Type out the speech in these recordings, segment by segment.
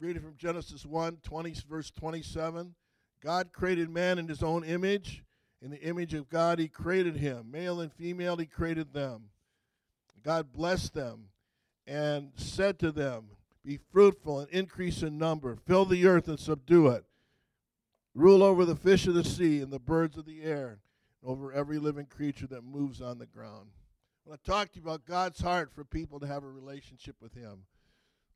Reading from Genesis 1, 20, verse 27. God created man in his own image. In the image of God, he created him. Male and female, he created them. God blessed them and said to them, Be fruitful and increase in number, fill the earth and subdue it. Rule over the fish of the sea and the birds of the air, and over every living creature that moves on the ground. I want to talk to you about God's heart for people to have a relationship with Him.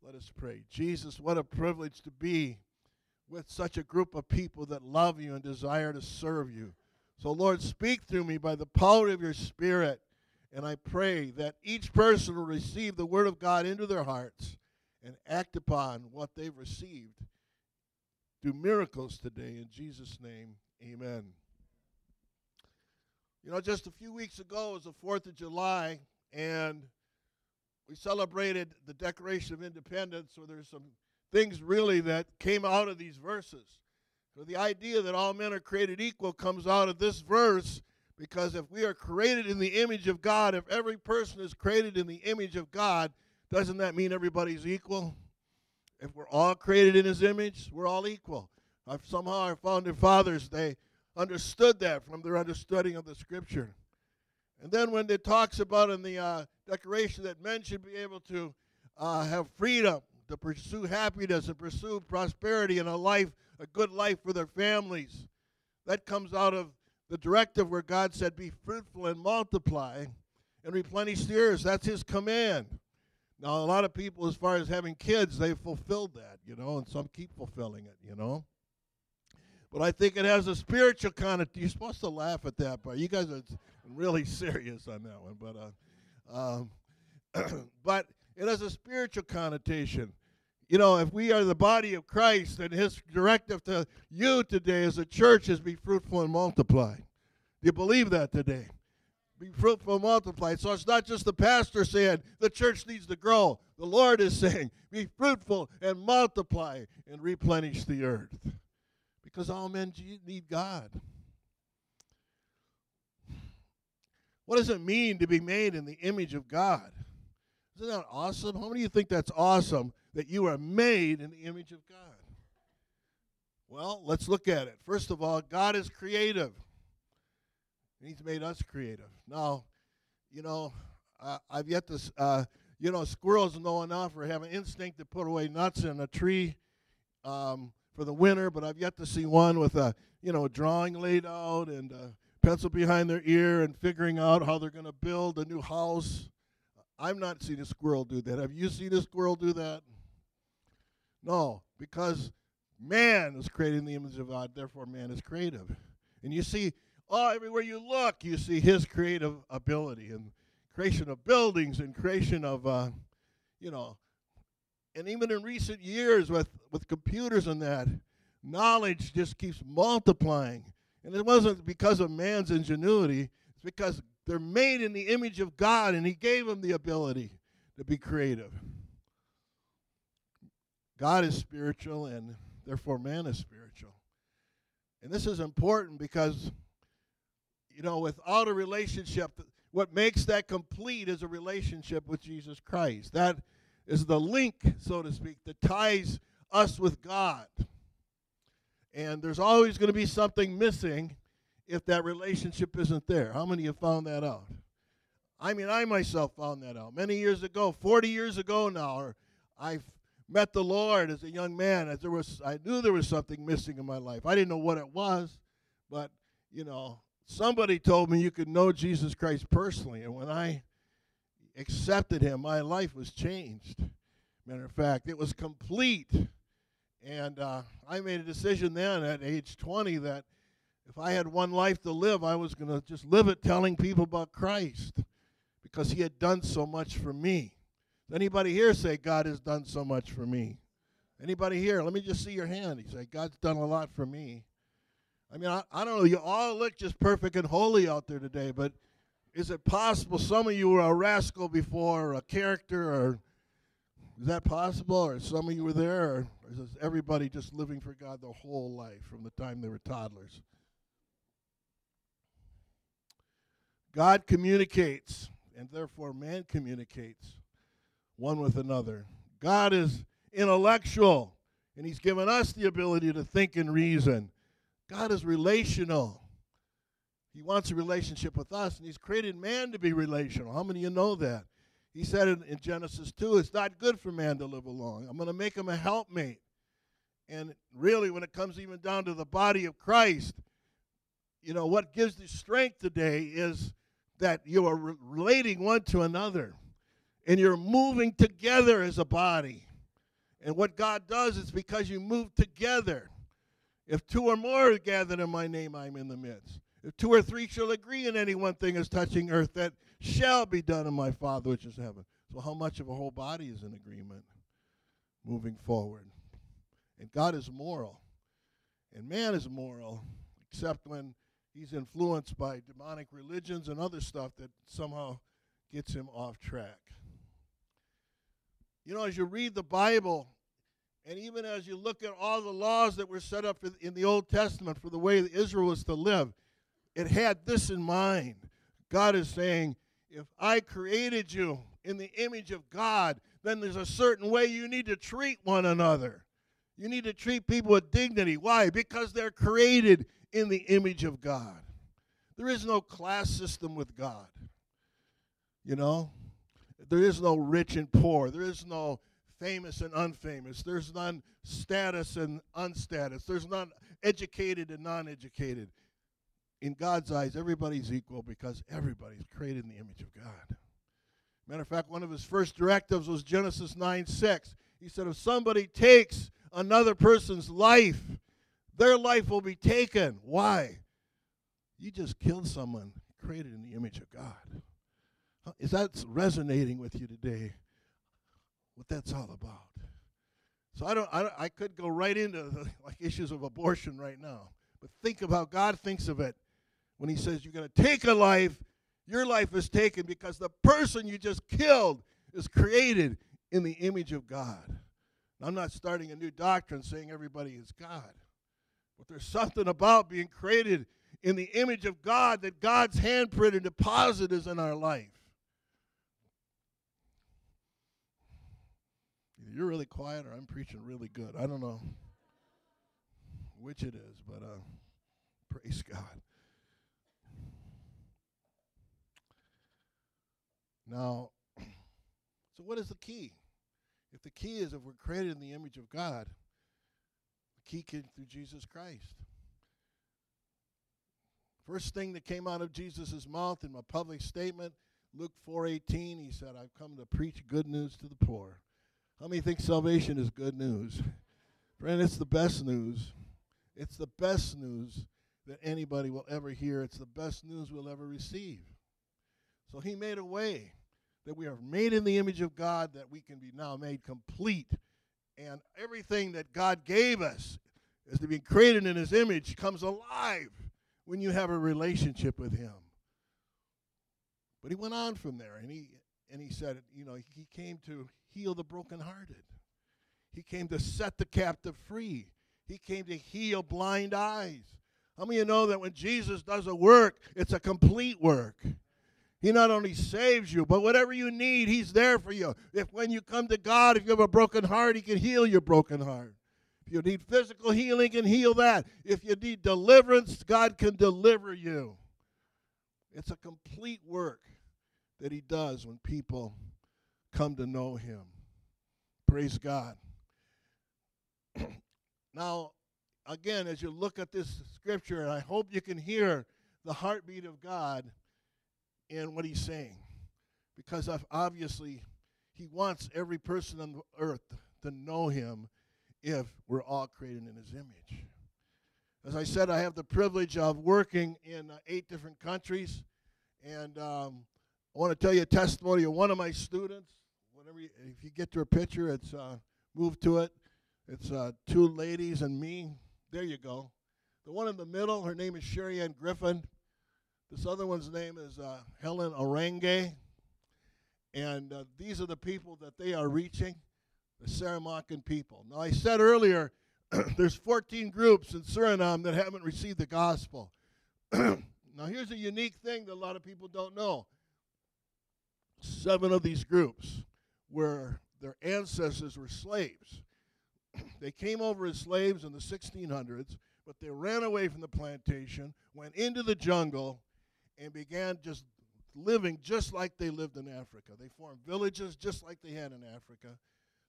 Let us pray. Jesus, what a privilege to be with such a group of people that love you and desire to serve you. So, Lord, speak through me by the power of your Spirit. And I pray that each person will receive the Word of God into their hearts and act upon what they've received. Do miracles today. In Jesus' name, amen. You know, just a few weeks ago was the 4th of July, and we celebrated the Declaration of Independence, so there's some things really that came out of these verses. So the idea that all men are created equal comes out of this verse because if we are created in the image of God, if every person is created in the image of God, doesn't that mean everybody's equal? If we're all created in his image, we're all equal. I've, somehow our founding fathers, they understood that from their understanding of the scripture. And then when it talks about in the uh, Declaration that men should be able to uh, have freedom, to pursue happiness and pursue prosperity and a life, a good life for their families, that comes out of the directive where God said, Be fruitful and multiply and replenish the earth. That's His command. Now, a lot of people, as far as having kids, they've fulfilled that, you know, and some keep fulfilling it, you know. But I think it has a spiritual connotation. You're supposed to laugh at that, but you guys are really serious on that one. But, uh, um, but it has a spiritual connotation. You know, if we are the body of Christ, then his directive to you today as a church is be fruitful and multiply. Do you believe that today? Be fruitful and multiply. So it's not just the pastor saying the church needs to grow. The Lord is saying, be fruitful and multiply and replenish the earth. Because all men need God. What does it mean to be made in the image of God? Isn't that awesome? How many of you think that's awesome that you are made in the image of God? Well, let's look at it. First of all, God is creative. He's made us creative. Now, you know, uh, I've yet to, uh, you know, squirrels know enough or have an instinct to put away nuts in a tree um, for the winter, but I've yet to see one with a, you know, drawing laid out and a pencil behind their ear and figuring out how they're going to build a new house. I've not seen a squirrel do that. Have you seen a squirrel do that? No, because man is created in the image of God, therefore man is creative. And you see, oh, everywhere you look, you see his creative ability and creation of buildings and creation of, uh, you know, and even in recent years with, with computers and that, knowledge just keeps multiplying. And it wasn't because of man's ingenuity, it's because they're made in the image of God and he gave them the ability to be creative. God is spiritual, and therefore man is spiritual. And this is important because, you know, without a relationship, what makes that complete is a relationship with Jesus Christ. That is the link, so to speak, that ties us with God. And there's always going to be something missing if that relationship isn't there. How many have found that out? I mean, I myself found that out many years ago, 40 years ago now, I've met the Lord as a young man, as there was, I knew there was something missing in my life. I didn't know what it was, but you know, somebody told me you could know Jesus Christ personally, and when I accepted Him, my life was changed. Matter of fact, it was complete, and uh, I made a decision then at age 20 that if I had one life to live, I was going to just live it telling people about Christ because He had done so much for me. Anybody here say, God has done so much for me? Anybody here? Let me just see your hand. He said, God's done a lot for me. I mean, I, I don't know. You all look just perfect and holy out there today, but is it possible some of you were a rascal before, or a character, or is that possible? Or some of you were there, or is everybody just living for God their whole life from the time they were toddlers? God communicates, and therefore man communicates one with another. God is intellectual. And He's given us the ability to think and reason. God is relational. He wants a relationship with us, and He's created man to be relational. How many of you know that? He said in, in Genesis 2, it's not good for man to live alone. I'm going to make him a helpmate. And really, when it comes even down to the body of Christ, you know, what gives the strength today is that you are relating one to another and you're moving together as a body. And what God does is because you move together. If two or more are gathered in my name, I'm in the midst. If two or three shall agree in any one thing as touching earth, that shall be done in my Father which is heaven. So, how much of a whole body is in agreement moving forward? And God is moral, and man is moral, except when he's influenced by demonic religions and other stuff that somehow gets him off track. You know, as you read the Bible, and even as you look at all the laws that were set up in the Old Testament for the way Israel was to live, it had this in mind. God is saying, if I created you in the image of God, then there's a certain way you need to treat one another. You need to treat people with dignity. Why? Because they're created in the image of God. There is no class system with God. You know? There is no rich and poor. There is no famous and unfamous. There's none status and unstatus. There's none educated and non educated in God's eyes, everybody's equal because everybody's created in the image of God. Matter of fact, one of his first directives was Genesis 9 6. He said, If somebody takes another person's life, their life will be taken. Why? You just killed someone created in the image of God. Is that resonating with you today? What that's all about. So I don't, I, don't, I could go right into the, like issues of abortion right now, but think of how God thinks of it when he says you're going to take a life, your life is taken because the person you just killed is created in the image of God. I'm not starting a new doctrine saying everybody is God, but there's something about being created in the image of God that God's handprint and deposit is in our life. You're really quiet or I'm preaching really good. I don't know which it is, but uh, praise God. Now, so what is the key? If the key is if we're created in the image of God, the key came through Jesus Christ. First thing that came out of Jesus' mouth in my public statement, Luke 4:18, he said, "I've come to preach good news to the poor." How many think salvation is good news? Friend, it's the best news. It's the best news that anybody will ever hear. It's the best news we'll ever receive. So he made a way that we are made in the image of God, that we can be now made complete. And everything that God gave us as to be created in his image comes alive when you have a relationship with him. But he went on from there and he and he said, you know, he came to heal the brokenhearted. He came to set the captive free. He came to heal blind eyes. How many of you know that when Jesus does a work, it's a complete work? He not only saves you, but whatever you need, He's there for you. If when you come to God, if you have a broken heart, He can heal your broken heart. If you need physical healing, He can heal that. If you need deliverance, God can deliver you. It's a complete work that He does when people come to know Him. Praise God. now, again, as you look at this scripture, and I hope you can hear the heartbeat of God in what he's saying. Because obviously, he wants every person on the earth to know him if we're all created in his image. As I said, I have the privilege of working in uh, eight different countries. And um, I want to tell you a testimony of one of my students. Whenever you, if you get to a picture, it's uh, move to it. It's uh, two ladies and me. There you go. The one in the middle, her name is Sherry Ann Griffin. This other one's name is uh, Helen Orange. And uh, these are the people that they are reaching, the Saramaccan people. Now, I said earlier, there's 14 groups in Suriname that haven't received the gospel. now, here's a unique thing that a lot of people don't know. Seven of these groups where their ancestors were slaves. They came over as slaves in the 1600s, but they ran away from the plantation, went into the jungle, and began just living just like they lived in Africa. They formed villages just like they had in Africa.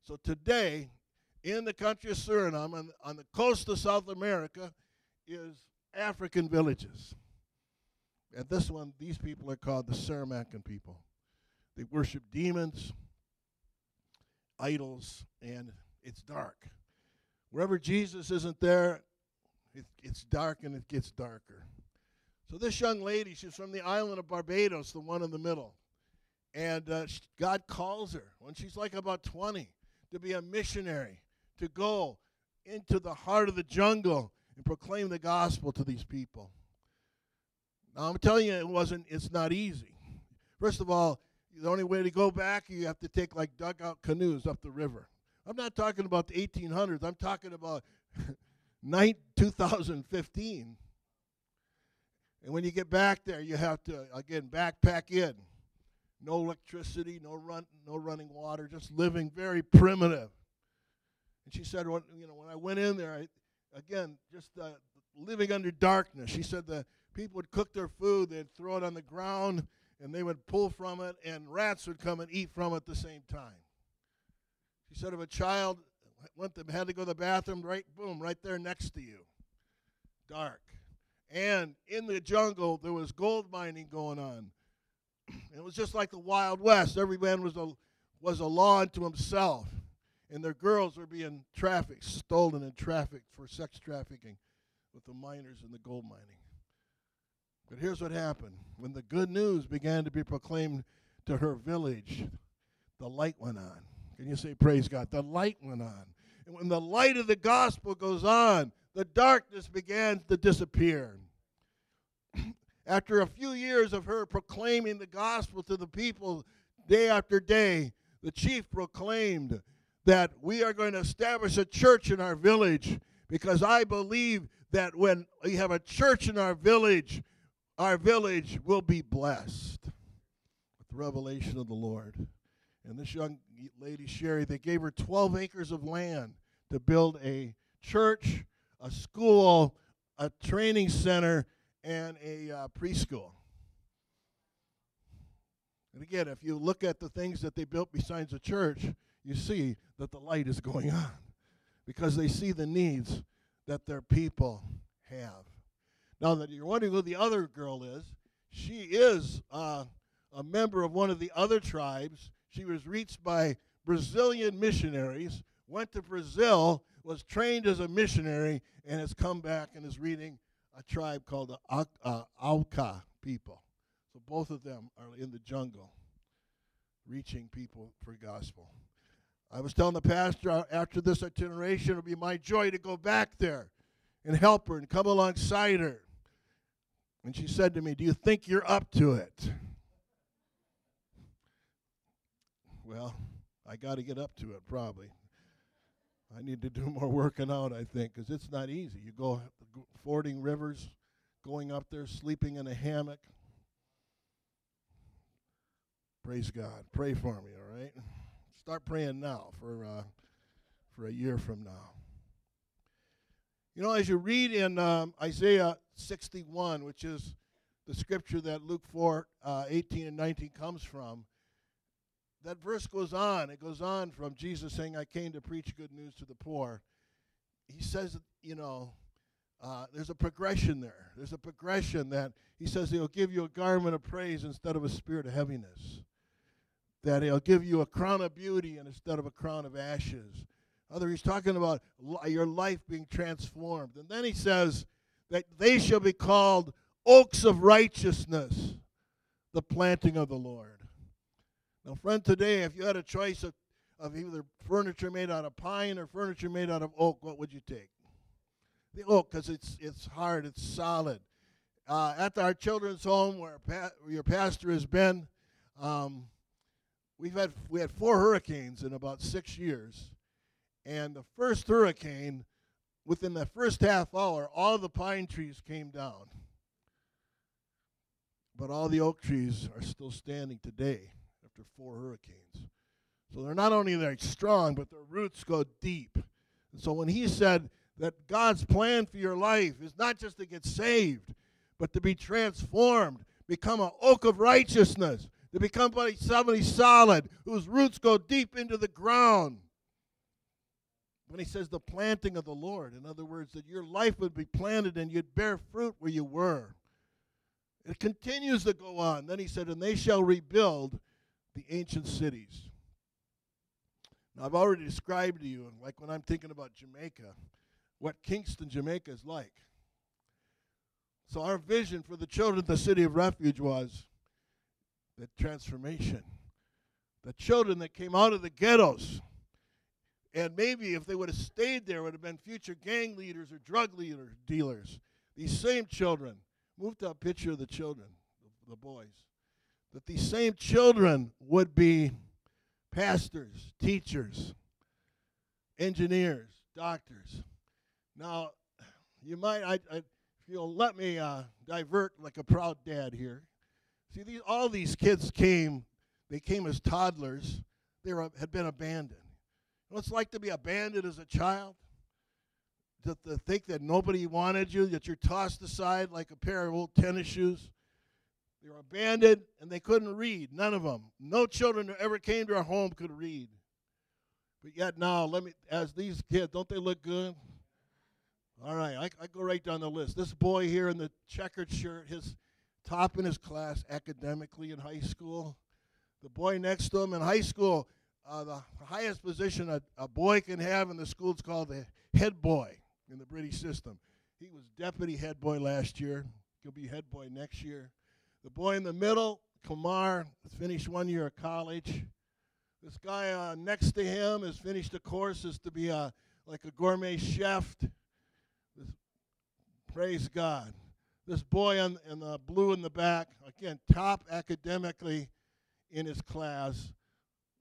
So today, in the country of Suriname, on, on the coast of South America, is African villages. And this one, these people are called the Saramaccan people. They worship demons, idols, and it's dark. Wherever Jesus isn't there, it, it's dark and it gets darker. So this young lady, she's from the island of Barbados, the one in the middle. And uh, God calls her when she's like about 20 to be a missionary, to go into the heart of the jungle and proclaim the gospel to these people. Now I'm telling you, it wasn't. It's not easy. First of all, the only way to go back, you have to take like dugout canoes up the river. I'm not talking about the 1800s. I'm talking about 2015. And when you get back there, you have to again backpack in. No electricity, no run, no running water, just living very primitive. And she said, when, you know, when I went in there, I, again, just uh, living under darkness. She said the people would cook their food, they'd throw it on the ground, and they would pull from it, and rats would come and eat from it at the same time. She said if a child went to, had to go to the bathroom, right, boom, right there next to you, dark. And in the jungle, there was gold mining going on. it was just like the Wild West. Every man was a, was a law unto himself. And their girls were being trafficked, stolen and trafficked for sex trafficking with the miners and the gold mining. But here's what happened. When the good news began to be proclaimed to her village, the light went on. Can you say, Praise God? The light went on. And when the light of the gospel goes on, the darkness began to disappear. After a few years of her proclaiming the gospel to the people day after day, the chief proclaimed that we are going to establish a church in our village because I believe that when we have a church in our village, our village will be blessed with the revelation of the Lord. And this young lady, Sherry, they gave her 12 acres of land to build a church, a school, a training center, and a uh, preschool. And again, if you look at the things that they built besides the church, you see that the light is going on because they see the needs that their people have. Now, that you're wondering who the other girl is, she is uh, a member of one of the other tribes. She was reached by Brazilian missionaries, went to Brazil, was trained as a missionary, and has come back and is reading a tribe called the uh, people. So both of them are in the jungle reaching people for gospel. I was telling the pastor after this itineration, it'll be my joy to go back there and help her and come alongside her. And she said to me, Do you think you're up to it? Well, I got to get up to it probably. I need to do more working out, I think, because it's not easy. You go fording rivers, going up there, sleeping in a hammock. Praise God. Pray for me, all right? Start praying now for, uh, for a year from now. You know, as you read in um, Isaiah 61, which is the scripture that Luke 4 uh, 18 and 19 comes from, that verse goes on. It goes on from Jesus saying, I came to preach good news to the poor. He says, you know, uh, there's a progression there. There's a progression that he says he'll give you a garment of praise instead of a spirit of heaviness. That he'll give you a crown of beauty instead of a crown of ashes. Other, he's talking about li- your life being transformed. And then he says that they shall be called oaks of righteousness, the planting of the Lord. Now, friend, today, if you had a choice of, of either furniture made out of pine or furniture made out of oak, what would you take? Oak, because it's, it's hard, it's solid. Uh, at our children's home, where, pa- where your pastor has been, um, we've had we had four hurricanes in about six years, and the first hurricane, within the first half hour, all the pine trees came down, but all the oak trees are still standing today after four hurricanes. So they're not only very strong, but their roots go deep. And so when he said that God's plan for your life is not just to get saved, but to be transformed, become an oak of righteousness, to become somebody solid whose roots go deep into the ground. When he says the planting of the Lord, in other words, that your life would be planted and you'd bear fruit where you were. It continues to go on. Then he said, And they shall rebuild the ancient cities. Now, I've already described to you, like when I'm thinking about Jamaica, what Kingston, Jamaica is like. So, our vision for the children of the city of refuge was the transformation. The children that came out of the ghettos, and maybe if they would have stayed there, would have been future gang leaders or drug leader, dealers. These same children Move to a picture of the children, the boys. That these same children would be pastors, teachers, engineers, doctors. Now, you might, I, I, if you'll let me uh, divert like a proud dad here. See, these, all these kids came, they came as toddlers. They were, had been abandoned. You know what it's like to be abandoned as a child? to, to think that nobody wanted you, that you're tossed aside like a pair of old tennis shoes. They were abandoned and they couldn't read. None of them. No children who ever came to our home could read. But yet now, let me, as these kids, don't they look good? All right, I, I go right down the list. This boy here in the checkered shirt, his top in his class academically in high school. The boy next to him in high school, uh, the highest position a, a boy can have in the school is called the head boy in the British system. He was deputy head boy last year. He'll be head boy next year. The boy in the middle, Kamar, finished one year of college. This guy uh, next to him has finished a course is to be a like a gourmet chef. Praise God. This boy in, in the blue in the back, again, top academically in his class.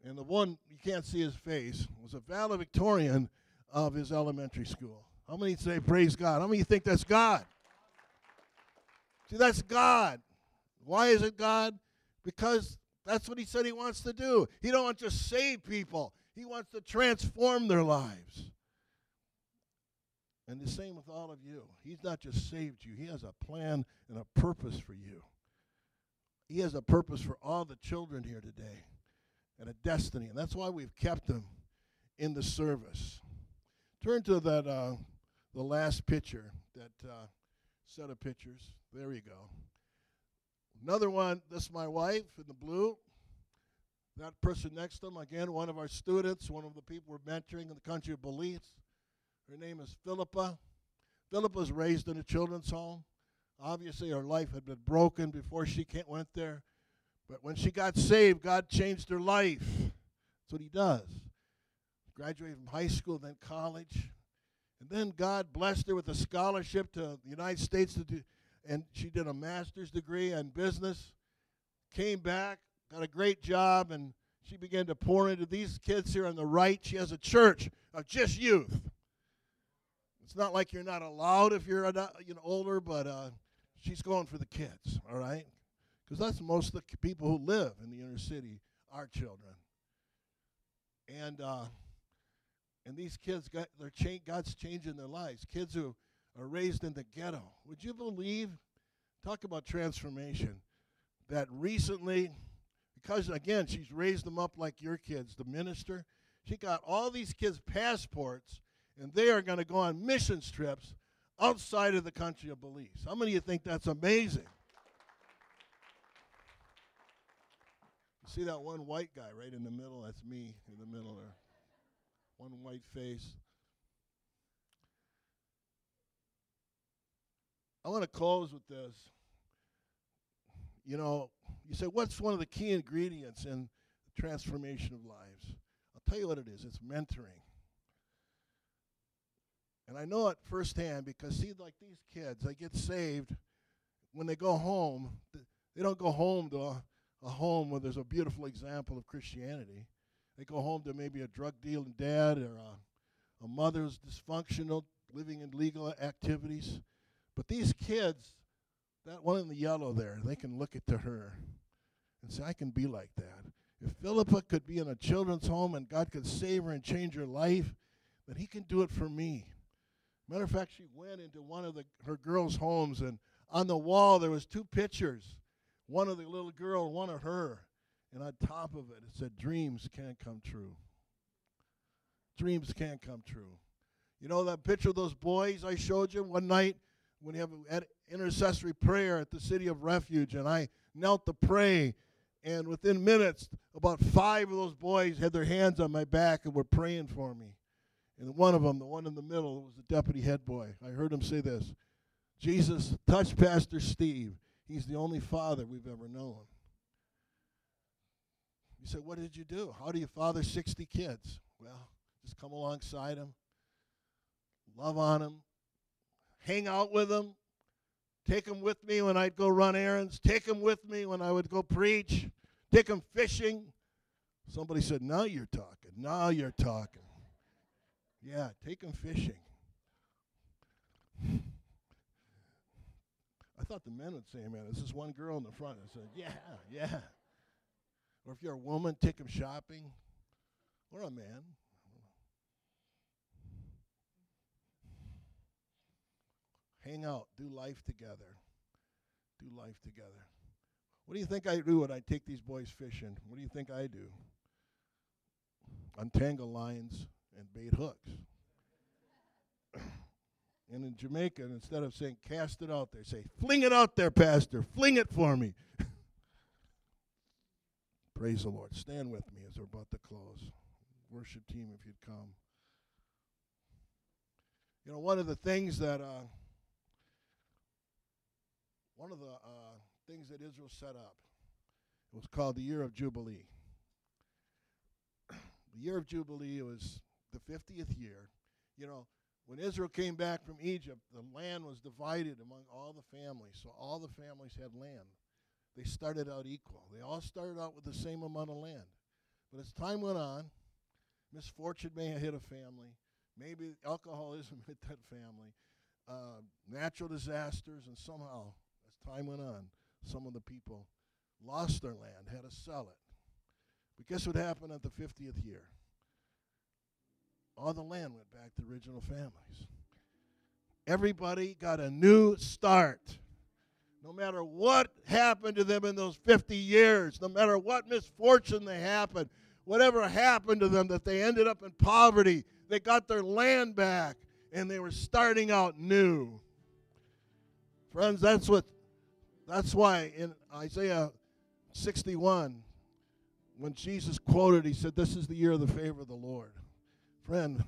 And the one, you can't see his face, was a valedictorian of his elementary school. How many say praise God? How many think that's God? See, that's God. Why is it God? Because that's what he said he wants to do. He don't want to just save people. He wants to transform their lives. And the same with all of you. He's not just saved you. He has a plan and a purpose for you. He has a purpose for all the children here today and a destiny. And that's why we've kept them in the service. Turn to that uh, the last picture, that uh, set of pictures. There you go. Another one, this is my wife in the blue. That person next to him, again, one of our students, one of the people we're mentoring in the country of Belize. Her name is Philippa. Philippa was raised in a children's home. Obviously, her life had been broken before she went there. But when she got saved, God changed her life. That's what He does. Graduated from high school, then college. And then God blessed her with a scholarship to the United States to do, and she did a master's degree in business. Came back, got a great job, and she began to pour into these kids here on the right. She has a church of just youth. It's not like you're not allowed if you're you know older, but uh, she's going for the kids, all right? Because that's most of the people who live in the inner city, are children. And uh, and these kids got their cha- God's changing their lives. Kids who are raised in the ghetto. Would you believe? Talk about transformation. That recently, because again, she's raised them up like your kids, the minister. She got all these kids passports, and they are going to go on mission trips outside of the country of Belize. How many of you think that's amazing? You see that one white guy right in the middle? That's me in the middle there one white face. I want to close with this. You know, you say, what's one of the key ingredients in the transformation of lives? I'll tell you what it is it's mentoring. And I know it firsthand because, see, like these kids, they get saved. When they go home, they don't go home to a, a home where there's a beautiful example of Christianity. They go home to maybe a drug dealing dad or a, a mother who's dysfunctional, living in legal activities. But these kids, that one in the yellow there, they can look at to her and say, I can be like that. If Philippa could be in a children's home and God could save her and change her life, then He can do it for me. Matter of fact, she went into one of the, her girls' homes, and on the wall there was two pictures, one of the little girl, one of her, and on top of it it said, "Dreams can't come true." Dreams can't come true. You know that picture of those boys I showed you one night when you have an intercessory prayer at the city of refuge, and I knelt to pray, and within minutes, about five of those boys had their hands on my back and were praying for me. And one of them, the one in the middle, was the deputy head boy. I heard him say this Jesus touched Pastor Steve. He's the only father we've ever known. You say, What did you do? How do you father 60 kids? Well, just come alongside them, love on them, hang out with them, take them with me when I'd go run errands, take them with me when I would go preach, take them fishing. Somebody said, Now you're talking. Now you're talking. Yeah, take them fishing. I thought the men would say, man, there's this is one girl in the front. I said, yeah, yeah. Or if you're a woman, take them shopping. Or a man. Hang out, do life together. Do life together. What do you think I do when I take these boys fishing? What do you think I do? Untangle lines and bait hooks. and in Jamaica, instead of saying cast it out there, say fling it out there, Pastor. Fling it for me. Praise the Lord. Stand with me as we're about to close. Worship team, if you'd come. You know, one of the things that, uh, one of the uh, things that Israel set up, was called the Year of Jubilee. the Year of Jubilee was the 50th year, you know, when Israel came back from Egypt, the land was divided among all the families. So all the families had land. They started out equal. They all started out with the same amount of land. But as time went on, misfortune may have hit a family. Maybe alcoholism hit that family. Uh, natural disasters, and somehow, as time went on, some of the people lost their land, had to sell it. But guess what happened at the 50th year? All the land went back to original families. Everybody got a new start. No matter what happened to them in those 50 years, no matter what misfortune they happened, whatever happened to them that they ended up in poverty, they got their land back and they were starting out new. Friends, that's what that's why in Isaiah 61 when Jesus quoted, he said, This is the year of the favor of the Lord. Friend,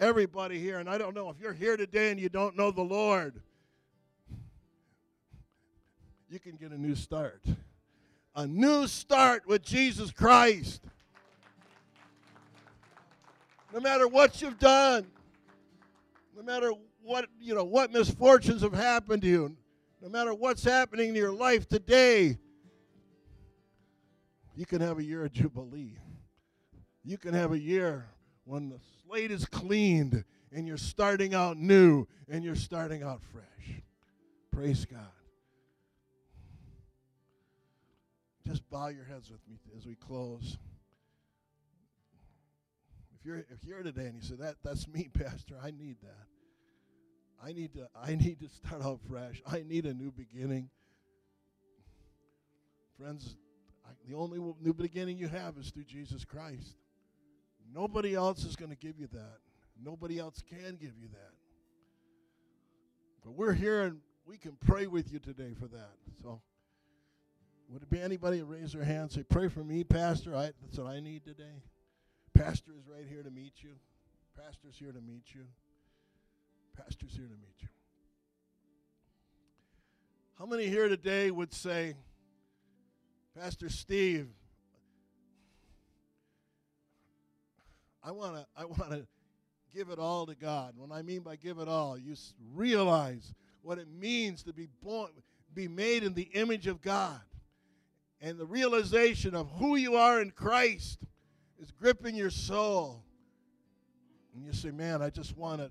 everybody here, and I don't know if you're here today and you don't know the Lord, you can get a new start. A new start with Jesus Christ. No matter what you've done, no matter what, you know, what misfortunes have happened to you, no matter what's happening in your life today, you can have a year of Jubilee. You can have a year when the slate is cleaned and you're starting out new and you're starting out fresh. Praise God. Just bow your heads with me as we close. If you're if you're today and you say that that's me, Pastor, I need that. I need to I need to start out fresh. I need a new beginning. Friends, the only new beginning you have is through Jesus Christ. Nobody else is going to give you that. Nobody else can give you that. But we're here and we can pray with you today for that. So, would it be anybody raise their hand say, Pray for me, Pastor? I, that's what I need today. Pastor is right here to meet you. Pastor's here to meet you. Pastor's here to meet you. How many here today would say, Pastor Steve, I want to I want to give it all to God. When I mean by give it all, you realize what it means to be born be made in the image of God. And the realization of who you are in Christ is gripping your soul. And you say, "Man, I just want to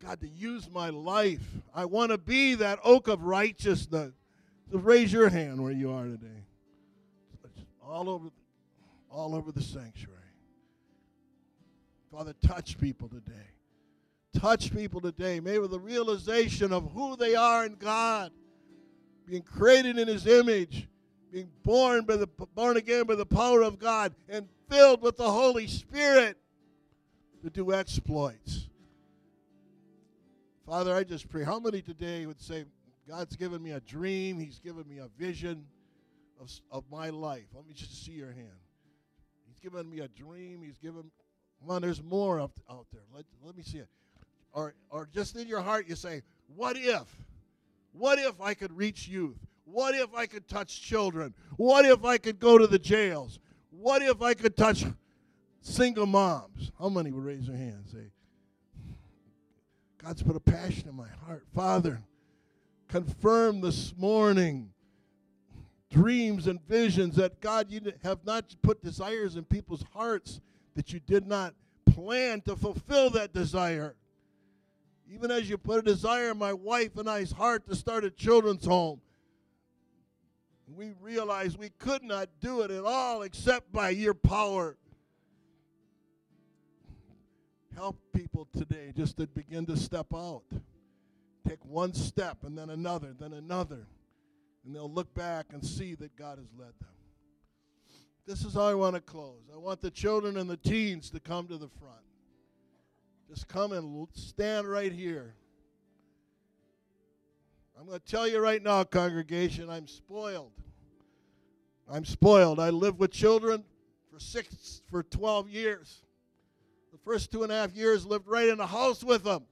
God to use my life. I want to be that oak of righteousness." So raise your hand where you are today. All over all over the sanctuary. Father, touch people today. Touch people today. Maybe with the realization of who they are in God, being created in His image, being born by the born again by the power of God, and filled with the Holy Spirit to do exploits. Father, I just pray. How many today would say, God's given me a dream, He's given me a vision of, of my life? Let me just see your hand. He's given me a dream, He's given, come on, there's more out, out there. Let, let me see it. Or, or just in your heart, you say, What if? What if I could reach youth? What if I could touch children? What if I could go to the jails? What if I could touch single moms? How many would raise their hands? Say, God's put a passion in my heart. Father, confirm this morning dreams and visions that God, you have not put desires in people's hearts that you did not plan to fulfill that desire. Even as you put a desire in my wife and I's heart to start a children's home, we realized we could not do it at all except by your power help people today just to begin to step out. Take one step and then another, then another. And they'll look back and see that God has led them. This is how I want to close. I want the children and the teens to come to the front. Just come and stand right here. I'm going to tell you right now, congregation, I'm spoiled. I'm spoiled. I lived with children for six for 12 years The first two and a half years lived right in the house with them.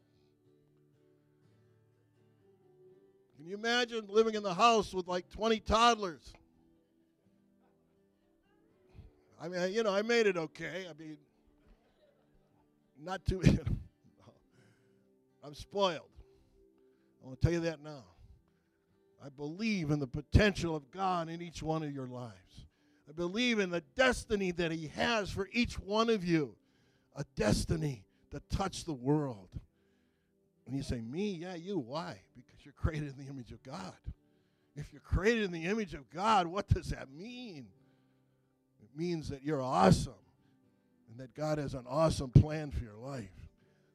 Can you imagine living in the house with like 20 toddlers? I mean, you know, I made it okay. I mean, not too. I'm spoiled. I want to tell you that now. I believe in the potential of God in each one of your lives. I believe in the destiny that He has for each one of you a destiny to touch the world. And you say, Me? Yeah, you. Why? Because you're created in the image of God. If you're created in the image of God, what does that mean? It means that you're awesome and that God has an awesome plan for your life.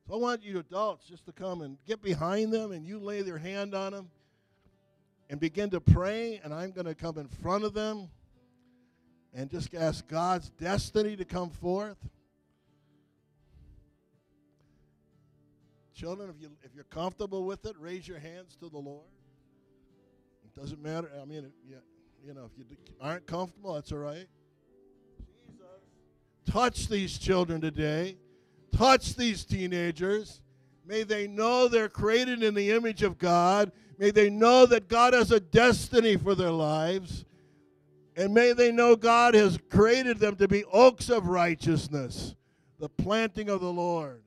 So I want you adults just to come and get behind them and you lay their hand on them and begin to pray. And I'm going to come in front of them and just ask God's destiny to come forth. Children, if, you, if you're comfortable with it, raise your hands to the Lord. It doesn't matter. I mean, you know, if you aren't comfortable, that's all right. Touch these children today. Touch these teenagers. May they know they're created in the image of God. May they know that God has a destiny for their lives. And may they know God has created them to be oaks of righteousness, the planting of the Lord.